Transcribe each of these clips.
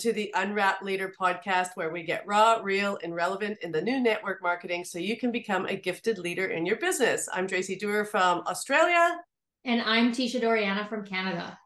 to the Unwrapped Leader podcast, where we get raw, real, and relevant in the new network marketing so you can become a gifted leader in your business. I'm Tracy Dewar from Australia. And I'm Teisha Dorianna from Canada.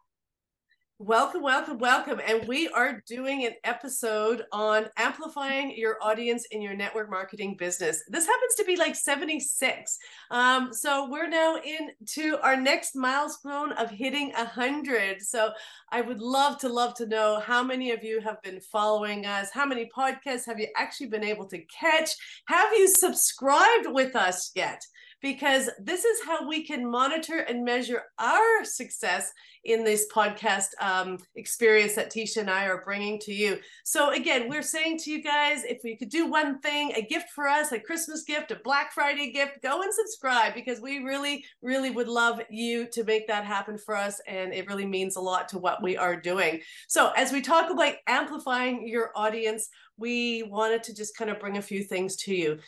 Welcome, welcome, welcome. And we are doing an episode on amplifying your audience in your network marketing business. This happens to be like 76. Um, so we're now into our next milestone of hitting 100. So I would love to love to know how many of you have been following us. How many podcasts have you actually been able to catch? Have you subscribed with us yet? Because this is how we can monitor and measure our success in this podcast um, experience that Teisha and I are bringing to you. So, again, we're saying to you guys if we could do one thing, a gift for us, a Christmas gift, a Black Friday gift, go and subscribe because we really, really would love you to make that happen for us. And it really means a lot to what we are doing. So, as we talk about amplifying your audience, we wanted to just kind of bring a few things to you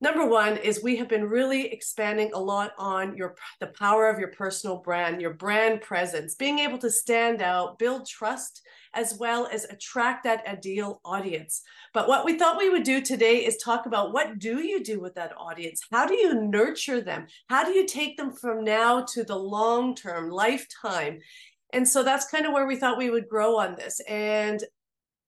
number one is we have been really expanding a lot on your the power of your personal brand your brand presence being able to stand out build trust as well as attract that ideal audience. But what we thought we would do today is talk about what do you do with that audience? How do you nurture them? How do you take them from now to the long term lifetime? And so that's kind of where we thought we would grow on this. And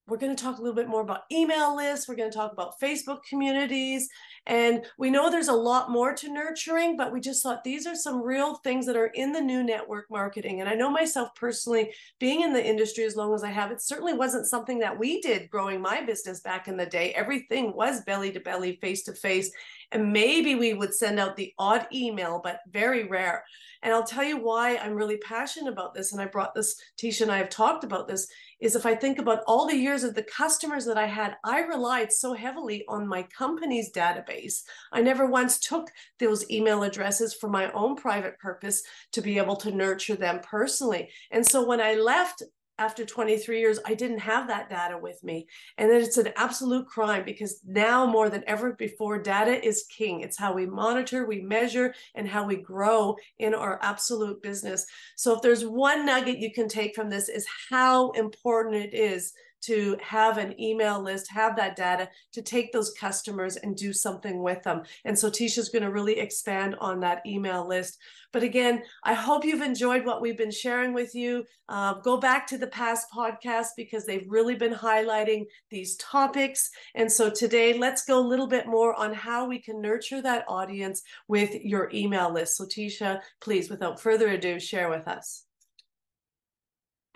we're going to talk a little bit more about email lists. We're going to talk about Facebook communities. And we know there's a lot more to nurturing, but we just thought these are some real things that are in the new network marketing. And I know myself personally, being in the industry as long as I have, it certainly wasn't something that we did growing my business back in the day. Everything was belly to belly, face to face. And maybe we would send out the odd email, but very rare. And I'll tell you why I'm really passionate about this. And I brought this, Teisha and I have talked about this, is if I think about all the years of the customers that I had, I relied so heavily on my company's database. I never once took those email addresses for my own private purpose to be able to nurture them personally. And so when I left after 23 years, I didn't have that data with me. And it's an absolute crime because now more than ever before, data is king. It's how we monitor, we measure, and how we grow in our absolute business. So if there's one nugget you can take from this is how important it is to have an email list, have that data to take those customers and do something with them. And so Teisha's going to really expand on that email list. But again, I hope you've enjoyed what we've been sharing with you. Uh, go back to the past podcasts because they've really been highlighting these topics. And so today, let's go a little bit more on how we can nurture that audience with your email list. So, Teisha, please, without further ado, share with us.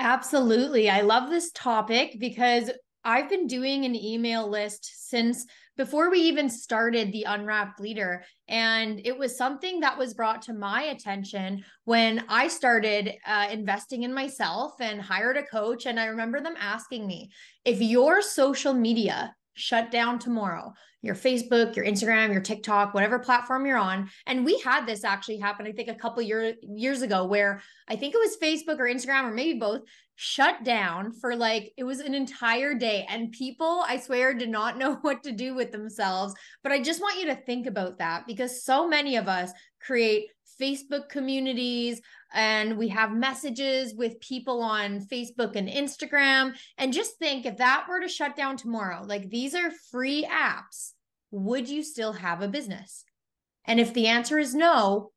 Absolutely. I love this topic because I've been doing an email list since before we even started the Unwrapped Leader. And it was something that was brought to my attention when I started uh, investing in myself and hired a coach. And I remember them asking me if your social media shut down tomorrow. Your facebook your instagram your tiktok whatever platform you're on. And we had this actually happen i think a couple year, years ago where i think it was facebook or instagram or maybe both shut down for like it was an entire day. And people i swear did not know what to do with themselves. But i just want you to think about that because so many of us create facebook communities and we have messages with people on Facebook and Instagram. And just think if that were to shut down tomorrow, like these are free apps, would you still have a business? And if the answer is no,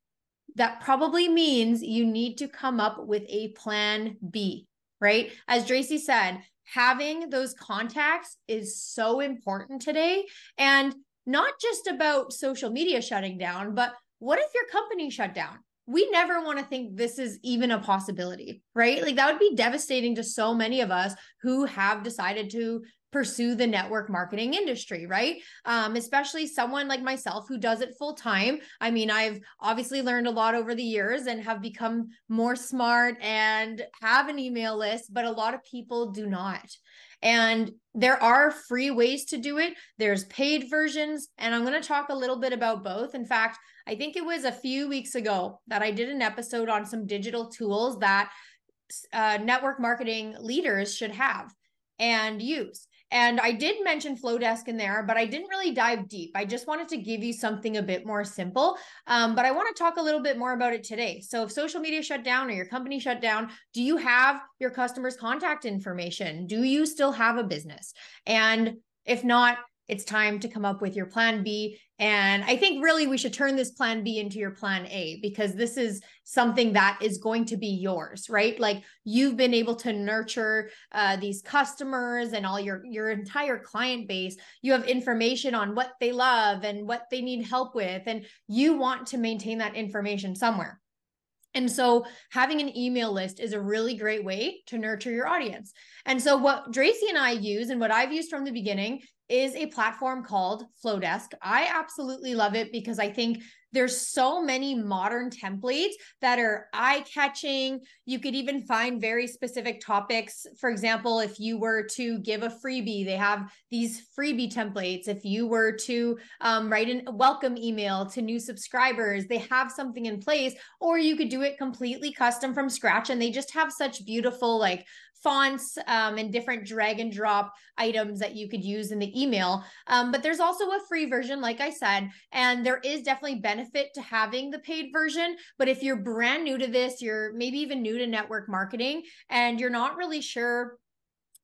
that probably means you need to come up with a plan B, right? As Tracy said, having those contacts is so important today. And not just about social media shutting down, but what if your company shut down? We never want to think this is even a possibility, right? Like that would be devastating to so many of us who have decided to pursue the network marketing industry, right? Um, especially someone like myself who does it full time. I mean, I've obviously learned a lot over the years and have become more smart and have an email list, but a lot of people do not. And there are free ways to do it. There's paid versions, and I'm going to talk a little bit about both. In fact, I think it was a few weeks ago that I did an episode on some digital tools that uh, network marketing leaders should have and use. And I did mention Flodesk in there, but I didn't really dive deep. I just wanted to give you something a bit more simple. Um, but I want to talk a little bit more about it today. So if social media shut down or your company shut down, do you have your customers' contact information? Do you still have a business? And if not, it's time to come up with your plan B. And I think really we should turn this plan B into your plan A because this is something that is going to be yours, right? Like you've been able to nurture uh, these customers and all your your entire client base. You have information on what they love and what they need help with, and you want to maintain that information somewhere. And so having an email list is a really great way to nurture your audience. And so what Dracy and I use and what I've used from the beginning is a platform called Flodesk. I absolutely love it because I think there's so many modern templates that are eye-catching. You could even find very specific topics. For example, if you were to give a freebie, they have these freebie templates. If you were to um, write a welcome email to new subscribers, they have something in place. Or you could do it completely custom from scratch, and they just have such beautiful like fonts um, and different drag and drop items that you could use in the email. Um, but there's also a free version, like I said, and there is definitely benefit to having the paid version. But if you're brand new to this, you're maybe even new to network marketing, and you're not really sure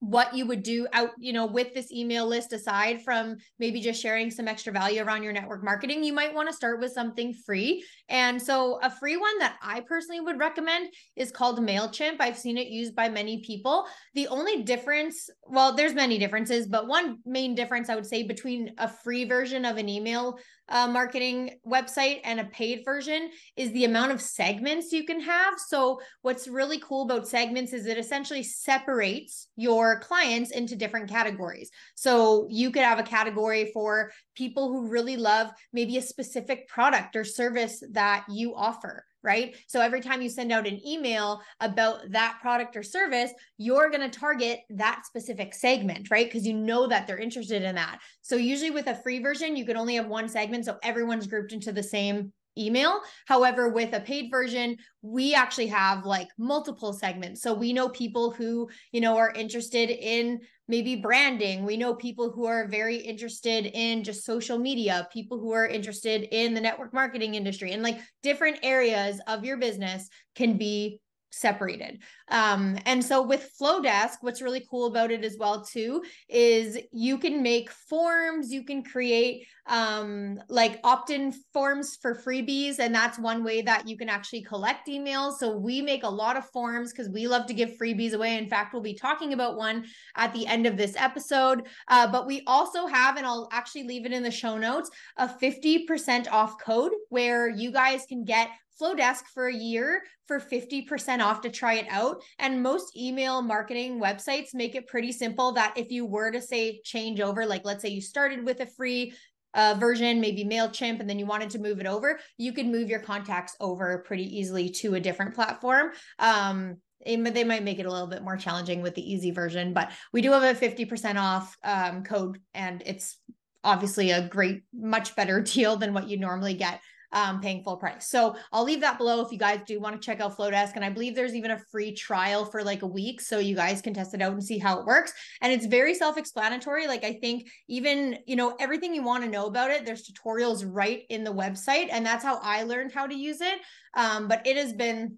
what you would do out you know with this email list aside from maybe just sharing some extra value around your network marketing you might want to start with something free and so a free one that i personally would recommend is called mailchimp i've seen it used by many people the only difference well there's many differences but one main difference i would say between a free version of an email uh, marketing website and a paid version is the amount of segments you can have. So, what's really cool about segments is it essentially separates your clients into different categories. So, you could have a category for people who really love maybe a specific product or service that you offer right? So every time you send out an email about that product or service, you're going to target that specific segment, right? Because you know that they're interested in that. So usually with a free version, you can only have one segment. So everyone's grouped into the same email. However, with a paid version, we actually have like multiple segments. So we know people who, you know, are interested in maybe branding. We know people who are very interested in just social media, people who are interested in the network marketing industry and like different areas of your business can be separated. Um, and so with Flodesk, what's really cool about it as well too is you can make forms, you can create um, like opt-in forms for freebies, and that's one way that you can actually collect emails. So we make a lot of forms because we love to give freebies away. In fact, we'll be talking about one at the end of this episode. Uh, but we also have, and I'll actually leave it in the show notes, a 50% off code where you guys can get Flodesk for a year for 50% off to try it out. And most email marketing websites make it pretty simple that if you were to say change over, like let's say you started with a free uh, version, maybe MailChimp, and then you wanted to move it over, you could move your contacts over pretty easily to a different platform. Um, they might make it a little bit more challenging with the easy version, but we do have a 50% off um, code, and it's obviously a great, much better deal than what you normally get um, paying full price. So I'll leave that below if you guys do want to check out Flodesk. And I believe there's even a free trial for like a week. So you guys can test it out and see how it works. And it's very self explanatory. Like I think even, you know, everything you want to know about it, there's tutorials right in the website. And that's how I learned how to use it. Um, but it has been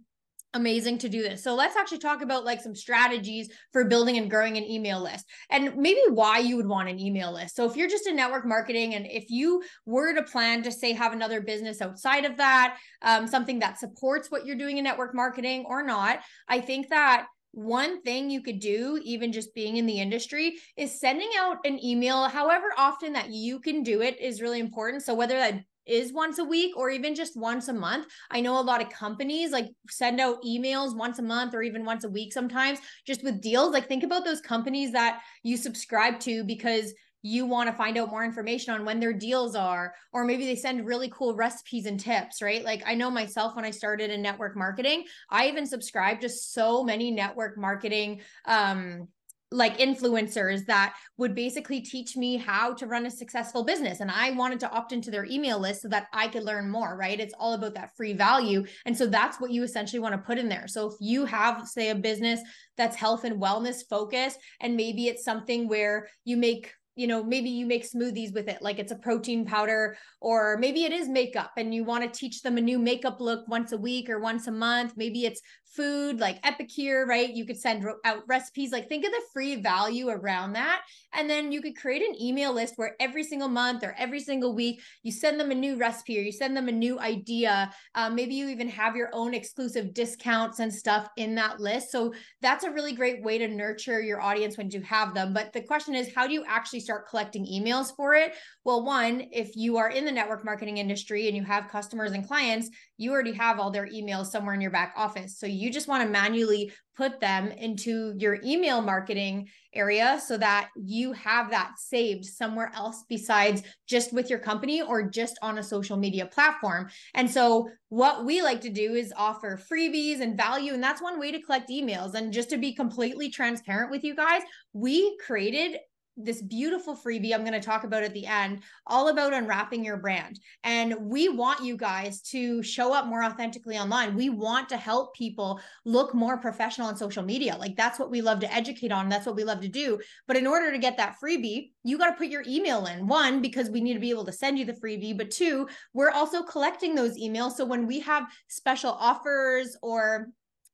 amazing to do this. So let's actually talk about like some strategies for building and growing an email list and maybe why you would want an email list. So if you're just in network marketing and if you were to plan to say have another business outside of that, um, something that supports what you're doing in network marketing or not, I think that one thing you could do, even just being in the industry, is sending out an email, however often that you can do it is really important. So, whether that is once a week or even just once a month. I know a lot of companies like send out emails once a month or even once a week sometimes just with deals. Like think about those companies that you subscribe to because you want to find out more information on when their deals are or maybe they send really cool recipes and tips right like i know myself when i started in network marketing i even subscribed to so many network marketing um like influencers that would basically teach me how to run a successful business. And i wanted to opt into their email list so that i could learn more right? It's all about that free value. And so that's what you essentially want to put in there. So if you have say a business that's health and wellness focused and maybe it's something where you make you know, maybe you make smoothies with it, like it's a protein powder, or maybe it is makeup and you want to teach them a new makeup look once a week or once a month. Maybe it's food like Epicure, right? You could send out recipes. Like think of the free value around that. And then you could create an email list where every single month or every single week you send them a new recipe or you send them a new idea. Um, maybe you even have your own exclusive discounts and stuff in that list. So that's a really great way to nurture your audience when you have them. But the question is, how do you actually start collecting emails for it? Well, one, if you are in the network marketing industry and you have customers and clients, you already have all their emails somewhere in your back office. So you just want to manually put them into your email marketing area so that you have that saved somewhere else besides just with your company or just on a social media platform. And so what we like to do is offer freebies and value and that's one way to collect emails and just to be completely transparent with you guys, we created this beautiful freebie I'm going to talk about at the end, all about unwrapping your brand. And we want you guys to show up more authentically online. We want to help people look more professional on social media. Like that's what we love to educate on. That's what we love to do. But in order to get that freebie, you got to put your email in. One, because we need to be able to send you the freebie. But two, we're also collecting those emails. So when we have special offers or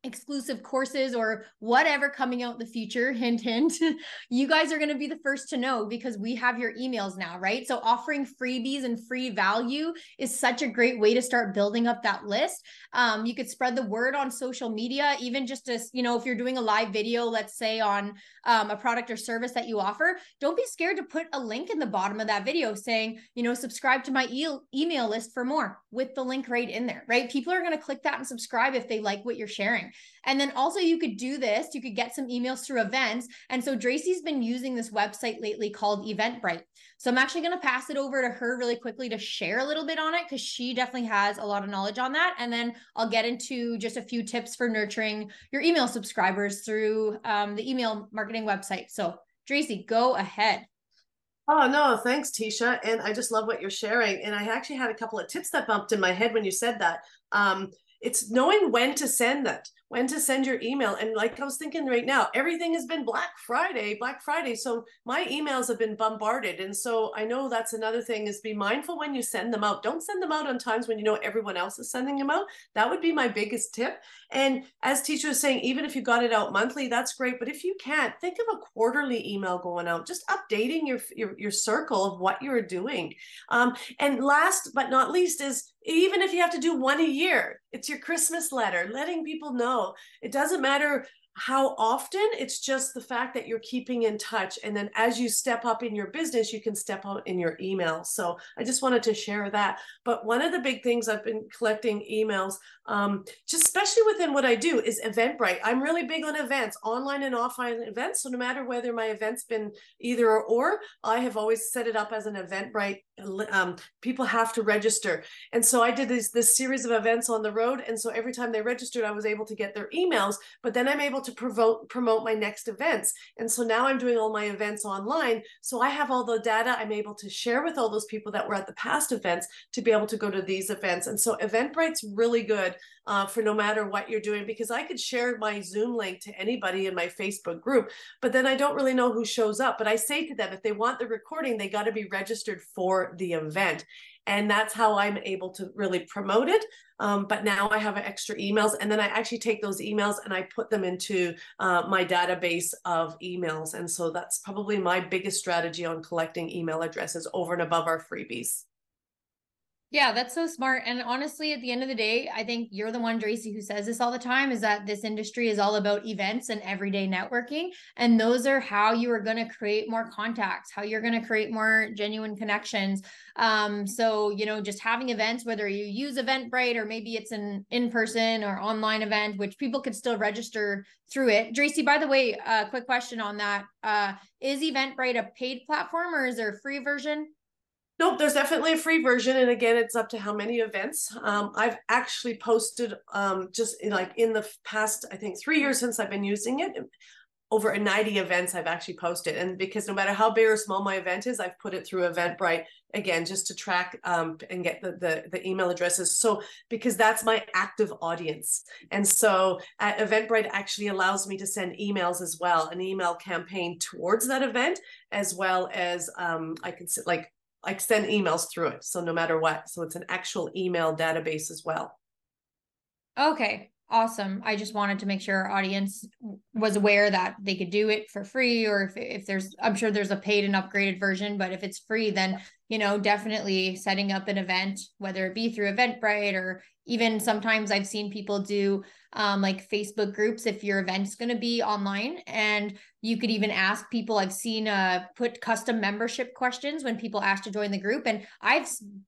exclusive courses or whatever coming out in the future hint hint you guys are going to be the first to know because we have your emails now right? So offering freebies and free value is such a great way to start building up that list. Um, you could spread the word on social media even just as you know if you're doing a live video let's say on um, a product or service that you offer don't be scared to put a link in the bottom of that video saying you know subscribe to my e- email list for more with the link right in there right? People are going to click that and subscribe if they like what you're sharing and then also you could do this, you could get some emails through events. And so Tracy's been using this website lately called Eventbrite. So I'm actually going to pass it over to her really quickly to share a little bit on it because she definitely has a lot of knowledge on that. And then I'll get into just a few tips for nurturing your email subscribers through um, the email marketing website. So Tracy, go ahead. Oh no, thanks, Teisha. And I just love what you're sharing. And I actually had a couple of tips that bumped in my head when you said that. Um, it's knowing when to send that when to send your email. And like I was thinking right now, everything has been Black Friday, Black Friday. So my emails have been bombarded. And so I know that's another thing is be mindful when you send them out. Don't send them out on times when you know everyone else is sending them out. That would be my biggest tip. And as Teisha was saying, even if you got it out monthly, that's great. But if you can't, think of a quarterly email going out, just updating your your, your circle of what you're doing. Um, and last but not least is even if you have to do one a year, it's your Christmas letter, letting people know. It doesn't matter how often it's just the fact that you're keeping in touch. And then as you step up in your business you can step up in your email. So i just wanted to share that. But one of the big things i've been collecting emails um, just especially within what i do is eventbrite. I'm really big on events online and offline events. So no matter whether my event's been either or i have always set it up as an eventbrite um, people have to register. And so i did this this series of events on the road and so every time they registered i was able to get their emails but then i'm able to promote promote my next events. And so now i'm doing all my events online so i have all the data i'm able to share with all those people that were at the past events to be able to go to these events. And so eventbrite's really good uh, for no matter what you're doing because i could share my zoom link to anybody in my facebook group but then i don't really know who shows up. But i say to them if they want the recording they got to be registered for the event. And that's how i'm able to really promote it. Um, but now i have extra emails and then i actually take those emails and i put them into uh, my database of emails. And so that's probably my biggest strategy on collecting email addresses over and above our freebies yeah, that's so smart. And honestly, at the end of the day, I think you're the one, Tracy, who says this all the time is that this industry is all about events and everyday networking. And those are how you are going to create more contacts, how you're going to create more genuine connections. Um, so, you know, just having events, whether you use Eventbrite or maybe it's an in person or online event, which people could still register through it. Tracy, by the way, a uh, quick question on that. Uh, is Eventbrite a paid platform or is there a free version? Nope, there's definitely a free version, and again, it's up to how many events. Um, I've actually posted um, just in, like in the past, I think three years since I've been using it. over 90 events I've actually posted. And because no matter how big or small my event is, I've put it through Eventbrite again, just to track um, and get the, the, the, email addresses. So, because that's my active audience. And so uh, Eventbrite actually allows me to send emails as well, an email campaign towards that event, as well as um, I can like, like send emails through it. So no matter what. So it's an actual email database as well. Okay. Awesome. I just wanted to make sure our audience was aware that they could do it for free, or if, if there's, I'm sure there's a paid and upgraded version, but if it's free, then, you know, definitely setting up an event, whether it be through Eventbrite or even sometimes I've seen people do um, like Facebook groups if your event's going to be online. And you could even ask people. I've seen uh, put custom membership questions when people ask to join the group. And I've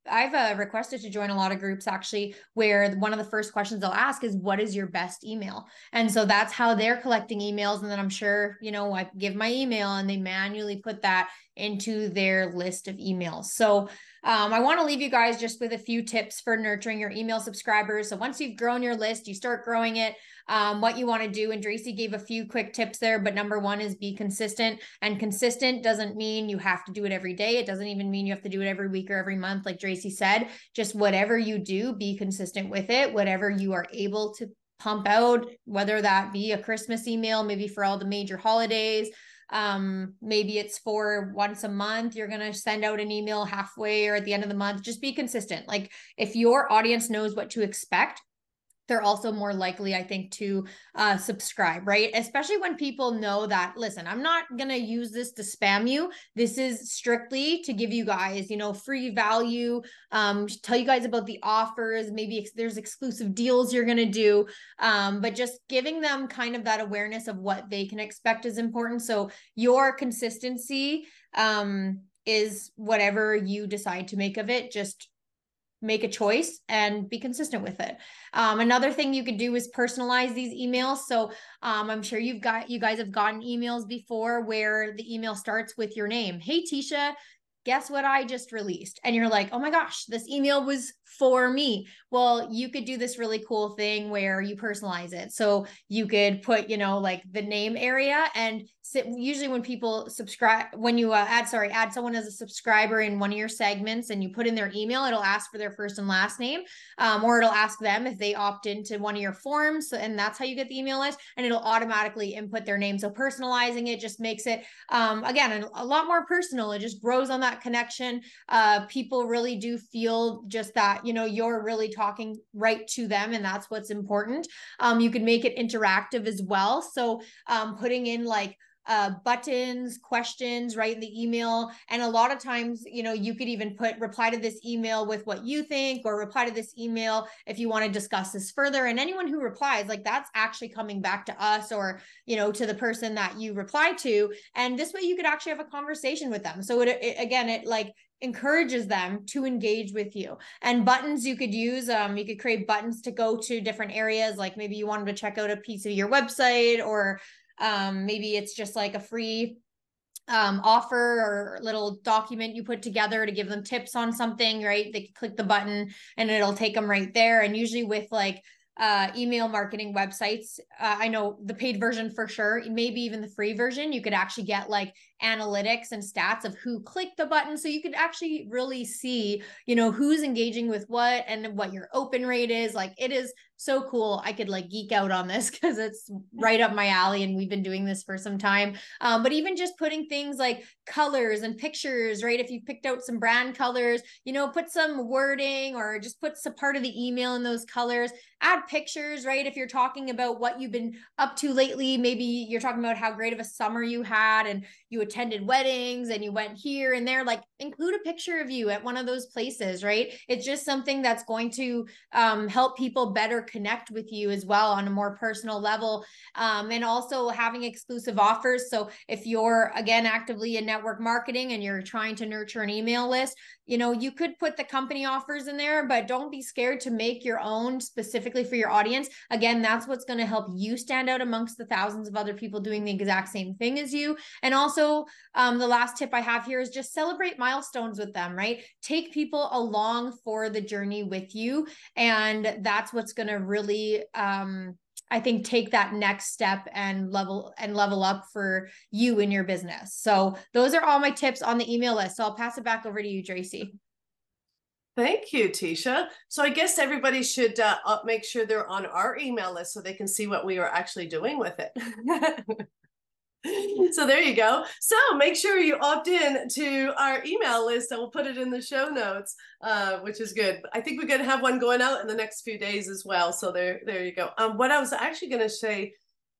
I've uh, requested to join a lot of groups actually where one of the first questions they'll ask is what is your best email? And so that's how they're collecting emails. And then I'm sure, you know, I give my email and they manually put that into their list of emails. So um, I want to leave you guys just with a few tips for nurturing your email subscribers. So once you've grown your list, you start growing it. Um, what you want to do, and Tracy gave a few quick tips there, but number one is be consistent. And consistent doesn't mean you have to do it every day. It doesn't even mean you have to do it every week or every month, like Tracy said. Just whatever you do, be consistent with it. Whatever you are able to pump out, whether that be a Christmas email, maybe for all the major holidays, um maybe it's for once a month you're going to send out an email halfway or at the end of the month. Just be consistent. Like if your audience knows what to expect they're also more likely, I think, to uh, subscribe, right? Especially when people know that, listen, I'm not going to use this to spam you. This is strictly to give you guys, you know, free value, um, tell you guys about the offers. Maybe ex- there's exclusive deals you're going to do. Um, but just giving them kind of that awareness of what they can expect is important. So your consistency um, is whatever you decide to make of it. Just make a choice and be consistent with it. Um, another thing you could do is personalize these emails. So um, I'm sure you've got you guys have gotten emails before where the email starts with your name. Hey Teisha, guess what I just released? And you're like, oh my gosh, this email was for me. Well, you could do this really cool thing where you personalize it. So you could put, you know, like the name area and usually when people subscribe, when you uh, add, sorry, add someone as a subscriber in one of your segments and you put in their email, it'll ask for their first and last name, um, or it'll ask them if they opt into one of your forms. And that's how you get the email list and it'll automatically input their name. So personalizing it just makes it, um, again, a, a lot more personal. It just grows on that connection. Uh, people really do feel just that, you know, you're really talking right to them and that's what's important. Um, you can make it interactive as well. So um, putting in like uh, buttons, questions, right in the email. And a lot of times, you know, you could even put reply to this email with what you think, or reply to this email if you want to discuss this further. And anyone who replies, like that's actually coming back to us or, you know, to the person that you reply to. And this way you could actually have a conversation with them. So it, it again, it like encourages them to engage with you and buttons you could use um you could create buttons to go to different areas like maybe you wanted to check out a piece of your website or um maybe it's just like a free um, offer or little document you put together to give them tips on something, right? They click the button and it'll take them right there. And usually with like uh, email marketing websites. Uh, I know the paid version for sure, maybe even the free version, you could actually get like analytics and stats of who clicked the button. So you could actually really see, you know, who's engaging with what and what your open rate is. Like it is so cool. I could like geek out on this because it's right up my alley and we've been doing this for some time. Um, but even just putting things like colors and pictures, right? If you picked out some brand colors, you know, put some wording or just put some part of the email in those colors, add pictures, right? If you're talking about what you've been up to lately, maybe you're talking about how great of a summer you had and you attended weddings and you went here and there, like include a picture of you at one of those places, right? It's just something that's going to um, help people better connect with you as well on a more personal level. Um, and also having exclusive offers. So if you're, again, actively in network marketing and you're trying to nurture an email list, you know, you could put the company offers in there, but don't be scared to make your own specifically for your audience. Again, that's what's going to help you stand out amongst the thousands of other people doing the exact same thing as you. And also, um, the last tip I have here is just celebrate milestones with them, right? Take people along for the journey with you. And that's what's going to really, um, I think take that next step and level and level up for you in your business. So those are all my tips on the email list. So I'll pass it back over to you, Tracy. Thank you, Teisha. So I guess everybody should uh, make sure they're on our email list so they can see what we are actually doing with it. so there you go. So make sure you opt in to our email list. I will put it in the show notes, uh, which is good. I think we're going to have one going out in the next few days as well. So there, there you go. Um, what I was actually going to say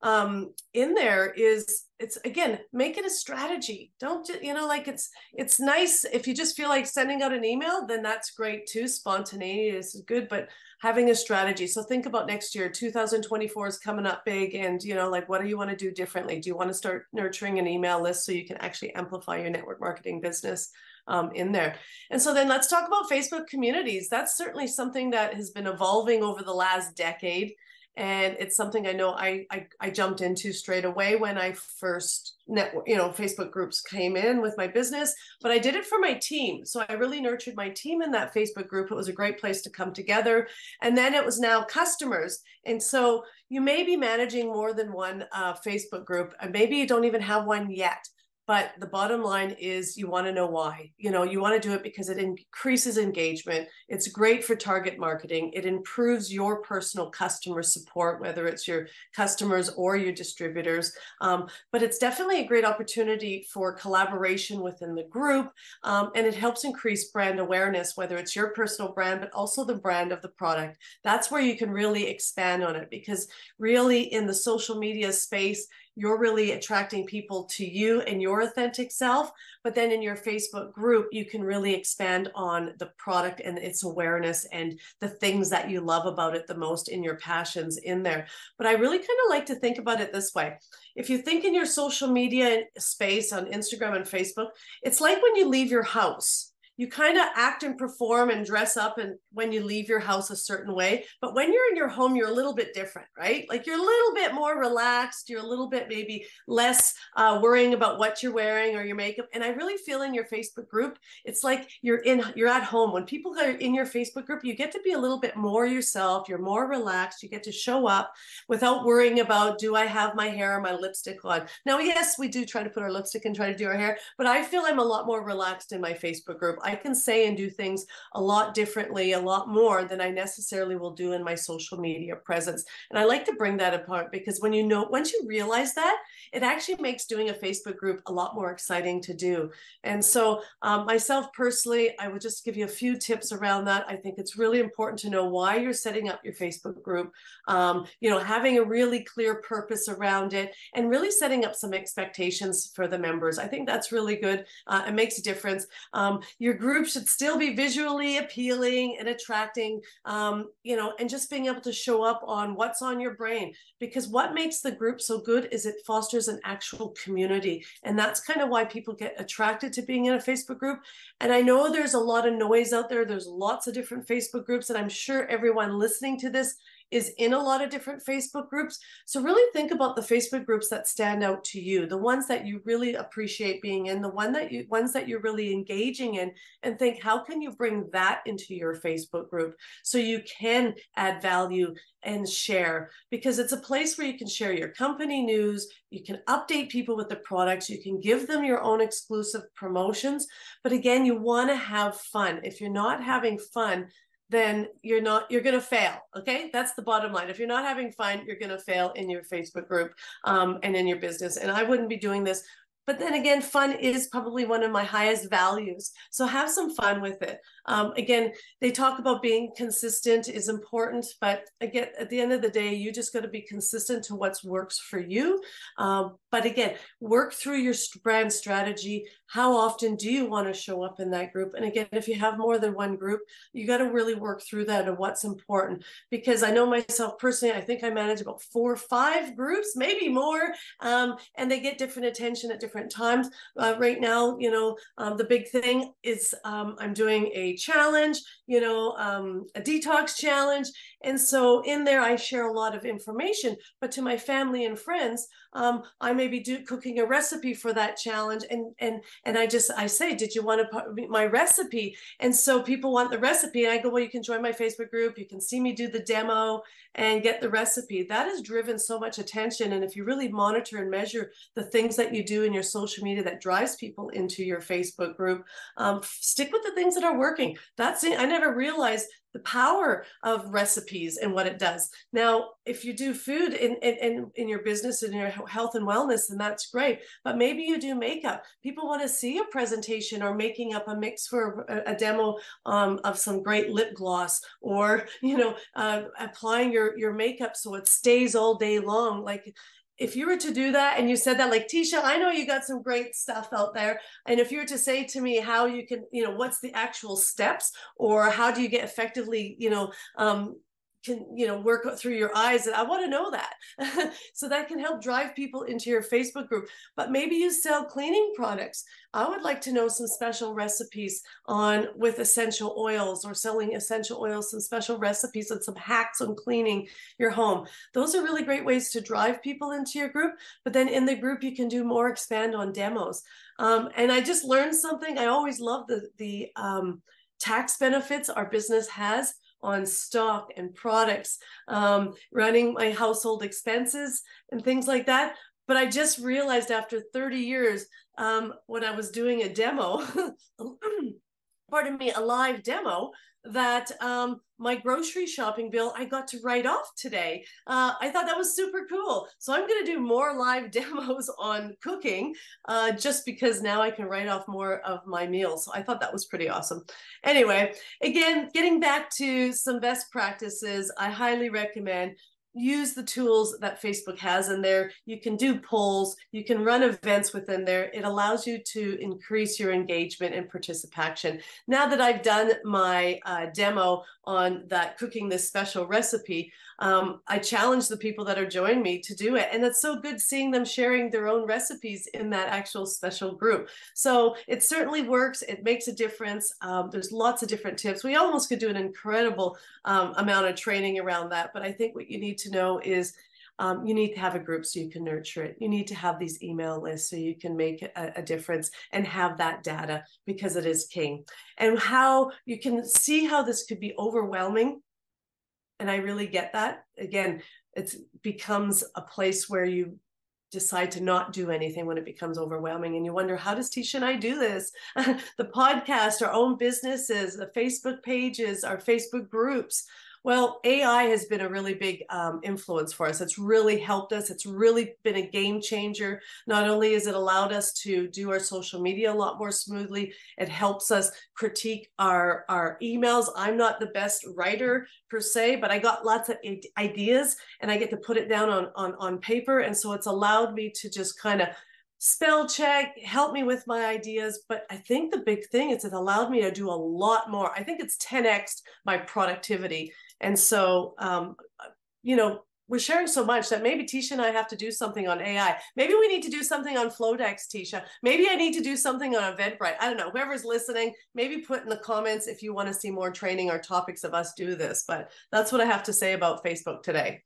um, in there is it's again make it a strategy. Don't you know like it's it's nice if you just feel like sending out an email then that's great too. Spontaneous is good but having a strategy. So think about next year. 2024 is coming up big and you know like what do you want to do differently? Do you want to start nurturing an email list so you can actually amplify your network marketing business um, in there? And so then let's talk about facebook communities. That's certainly something that has been evolving over the last decade and it's something I know I, I, I jumped into straight away when I first network you know Facebook groups came in with my business but I did it for my team. So I really nurtured my team in that Facebook group. It was a great place to come together. And then it was now customers. And so you may be managing more than one uh, Facebook group and maybe you don't even have one yet but the bottom line is you want to know why. You know you want to do it because it increases engagement. It's great for target marketing. It improves your personal customer support whether it's your customers or your distributors. Um, but it's definitely a great opportunity for collaboration within the group um, and it helps increase brand awareness whether it's your personal brand but also the brand of the product. That's where you can really expand on it because really in the social media space you're really attracting people to you and your authentic self. But then in your Facebook group, you can really expand on the product and its awareness and the things that you love about it the most in your passions in there. But I really kind of like to think about it this way. If you think in your social media space on Instagram and Facebook, it's like when you leave your house you kind of act and perform and dress up and when you leave your house a certain way but when you're in your home you're a little bit different right? Like you're a little bit more relaxed you're a little bit maybe less uh, worrying about what you're wearing or your makeup and i really feel in your facebook group it's like you're in you're at home. When people are in your facebook group you get to be a little bit more yourself you're more relaxed you get to show up without worrying about do i have my hair or my lipstick on? Now yes we do try to put our lipstick and try to do our hair but i feel i'm a lot more relaxed in my facebook group I can say and do things a lot differently, a lot more than I necessarily will do in my social media presence. And I like to bring that apart because when you know, once you realize that, it actually makes doing a Facebook group a lot more exciting to do. And so, um, myself personally, I would just give you a few tips around that. I think it's really important to know why you're setting up your Facebook group, um, you know, having a really clear purpose around it, and really setting up some expectations for the members. I think that's really good. Uh, it makes a difference. Um, your group should still be visually appealing and attracting, um, you know, and just being able to show up on what's on your brain. Because what makes the group so good is it fosters an actual community. And that's kind of why people get attracted to being in a Facebook group. And I know there's a lot of noise out there, there's lots of different Facebook groups, and I'm sure everyone listening to this is in a lot of different Facebook groups. So really think about the Facebook groups that stand out to you, the ones that you really appreciate being in, the one that you ones that you're really engaging in, and think how can you bring that into your Facebook group so you can add value and share because it's a place where you can share your company news, you can update people with the products, you can give them your own exclusive promotions. But again, you want to have fun. If you're not having fun, then you're not you're going to fail okay? That's the bottom line. If you're not having fun you're going to fail in your facebook group um, and in your business and i wouldn't be doing this. But then again fun is probably one of my highest values. So have some fun with it um, again they talk about being consistent is important but again at the end of the day you just got to be consistent to what works for you. Um, but again work through your brand strategy. How often do you want to show up in that group? And again if you have more than one group you got to really work through that and what's important. Because i know myself personally i think i manage about four or five groups maybe more um, and they get different attention at different times. Uh, right now you know um, the big thing is um, i'm doing a challenge you know um, a detox challenge. And so in there i share a lot of information but to my family and friends um, i'm may be do, cooking a recipe for that challenge. And and and i just i say did you want to my recipe? And so people want the recipe. And i go well you can join my facebook group. You can see me do the demo and get the recipe. That has driven so much attention. And if you really monitor and measure the things that you do in your social media that drives people into your facebook group um, stick with the things that are working that's it i never realized the power of recipes and what it does. Now, if you do food in, in, in, your business and your health and wellness, then that's great. But maybe you do makeup. People want to see a presentation or making up a mix for a, a demo um, of some great lip gloss or, you know, uh, applying your, your makeup so it stays all day long. Like if you were to do that and you said that like Teisha i know you got some great stuff out there. And if you were to say to me how you can you know what's the actual steps or how do you get effectively you know um, can you know work through your eyes and i want to know that. So that can help drive people into your facebook group. But maybe you sell cleaning products. I would like to know some special recipes on with essential oils or selling essential oils some special recipes and some hacks on cleaning your home. Those are really great ways to drive people into your group but then in the group you can do more expand on demos. Um, and i just learned something. I always love the the um, tax benefits our business has on stock and products, um, running my household expenses and things like that. But I just realized after 30 years, um, when I was doing a demo, pardon me, a live demo, that um, my grocery shopping bill I got to write off today. Uh, I thought that was super cool. So I'm going to do more live demos on cooking uh, just because now I can write off more of my meals. So I thought that was pretty awesome. Anyway, again, getting back to some best practices, I highly recommend use the tools that Facebook has in there. You can do polls, you can run events within there. It allows you to increase your engagement and participation. Now that I've done my uh, demo on that cooking this special recipe, um, I challenge the people that are joining me to do it. And it's so good seeing them sharing their own recipes in that actual special group. So it certainly works. It makes a difference. Um, there's lots of different tips. We almost could do an incredible um, amount of training around that. But I think what you need to know is um, you need to have a group so you can nurture it. You need to have these email lists so you can make a, a, difference and have that data because it is king. And how you can see how this could be overwhelming and I really get that. Again, it becomes a place where you decide to not do anything when it becomes overwhelming and you wonder how does Teisha and i do this the podcast our own businesses the facebook pages our facebook groups well, AI has been a really big um, influence for us. It's really helped us. It's really been a game changer. Not only has it allowed us to do our social media a lot more smoothly, it helps us critique our, our emails. I'm not the best writer per se, but I got lots of ideas and I get to put it down on, on, on paper. And so it's allowed me to just kind of spell check, help me with my ideas. But I think the big thing is it allowed me to do a lot more. I think it's 10x my productivity. And so, um, you know, we're sharing so much that maybe Teisha and I have to do something on AI. Maybe we need to do something on Flodesk, Teisha. Maybe I need to do something on Eventbrite. I don't know. Whoever's listening, maybe put in the comments if you want to see more training or topics of us do this. But that's what I have to say about Facebook today.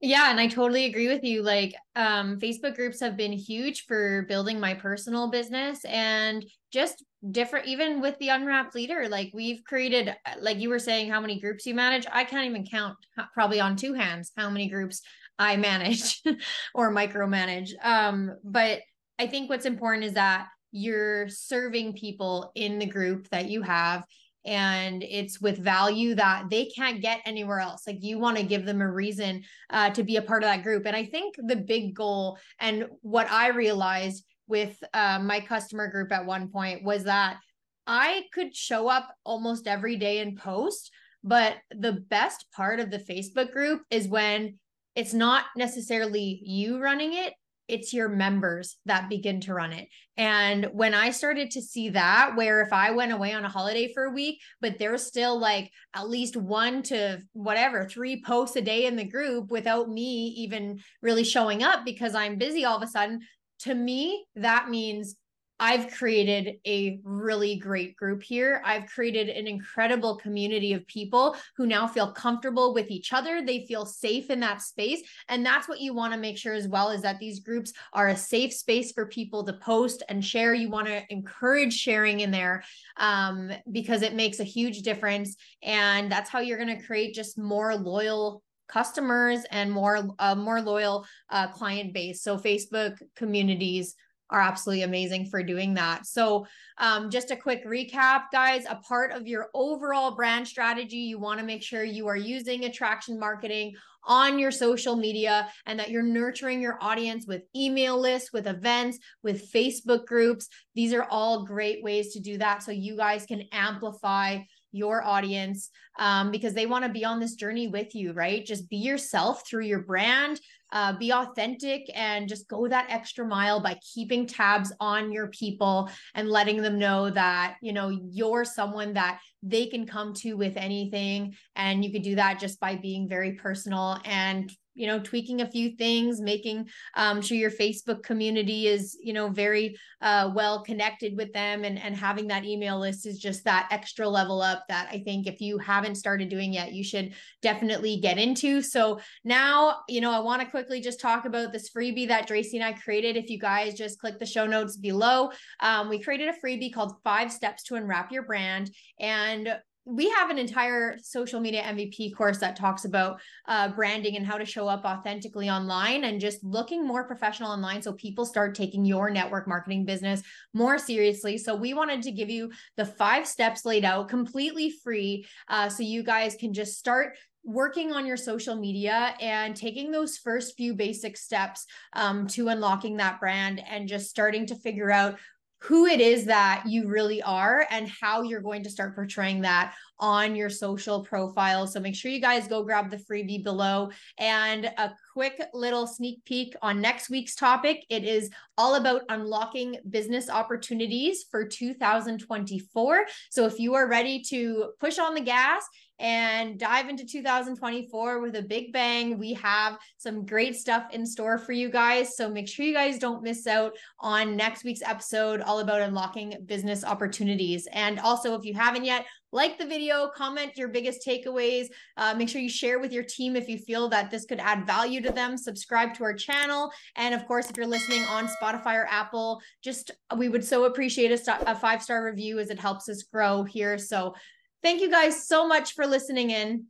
Yeah, and I totally agree with you. Like, um, Facebook groups have been huge for building my personal business and just different, even with the Unwrapped Leader. Like, we've created, like you were saying, how many groups you manage. I can't even count, probably on two hands, how many groups I manage or micromanage. Um, but I think what's important is that you're serving people in the group that you have and it's with value that they can't get anywhere else. Like you want to give them a reason uh, to be a part of that group. And i think the big goal and what i realized with uh, my customer group at one point was that i could show up almost every day and post but the best part of the facebook group is when it's not necessarily you running it it's your members that begin to run it. And when I started to see that, where if I went away on a holiday for a week, but there's still like at least one to whatever, three posts a day in the group without me even really showing up because I'm busy all of a sudden, to me, that means I've created a really great group here. I've created an incredible community of people who now feel comfortable with each other. They feel safe in that space. And that's what you want to make sure as well is that these groups are a safe space for people to post and share. You want to encourage sharing in there um, because it makes a huge difference. And that's how you're going to create just more loyal customers and more uh, more loyal uh, client base so facebook communities are absolutely amazing for doing that. So, um, just a quick recap, guys. A part of your overall brand strategy, you want to make sure you are using attraction marketing on your social media and that you're nurturing your audience with email lists, with events, with Facebook groups. These are all great ways to do that. So, you guys can amplify your audience um, because they want to be on this journey with you, right? Just be yourself through your brand, uh, be authentic and just go that extra mile by keeping tabs on your people and letting them know that you know you're someone that they can come to with anything and you could do that just by being very personal and you know tweaking a few things making um, sure your facebook community is you know very uh, well connected with them and and having that email list is just that extra level up that i think if you haven't started doing yet you should definitely get into. So now you know i want to quickly just talk about this freebie that Dracy and i created. If you guys just click the show notes below um, we created a freebie called five steps to unwrap your brand. And we have an entire social media MVP course that talks about uh, branding and how to show up authentically online and just looking more professional online so people start taking your network marketing business more seriously. So, we wanted to give you the five steps laid out completely free uh, so you guys can just start working on your social media and taking those first few basic steps um, to unlocking that brand and just starting to figure out who it is that you really are and how you're going to start portraying that on your social profile. So make sure you guys go grab the freebie below. And a quick little sneak peek on next week's topic it is all about unlocking business opportunities for 2024. So if you are ready to push on the gas, and dive into 2024 with a big bang. We have some great stuff in store for you guys. So make sure you guys don't miss out on next week's episode all about unlocking business opportunities. And also, if you haven't yet, like the video, comment your biggest takeaways. Uh, make sure you share with your team if you feel that this could add value to them. Subscribe to our channel. And of course, if you're listening on Spotify or Apple, just we would so appreciate a, a five star review as it helps us grow here. So Thank you guys so much for listening in.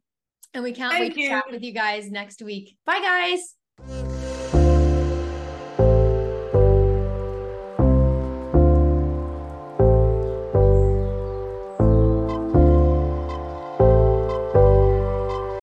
And we can't Thank wait you. to chat with you guys next week. Bye, guys.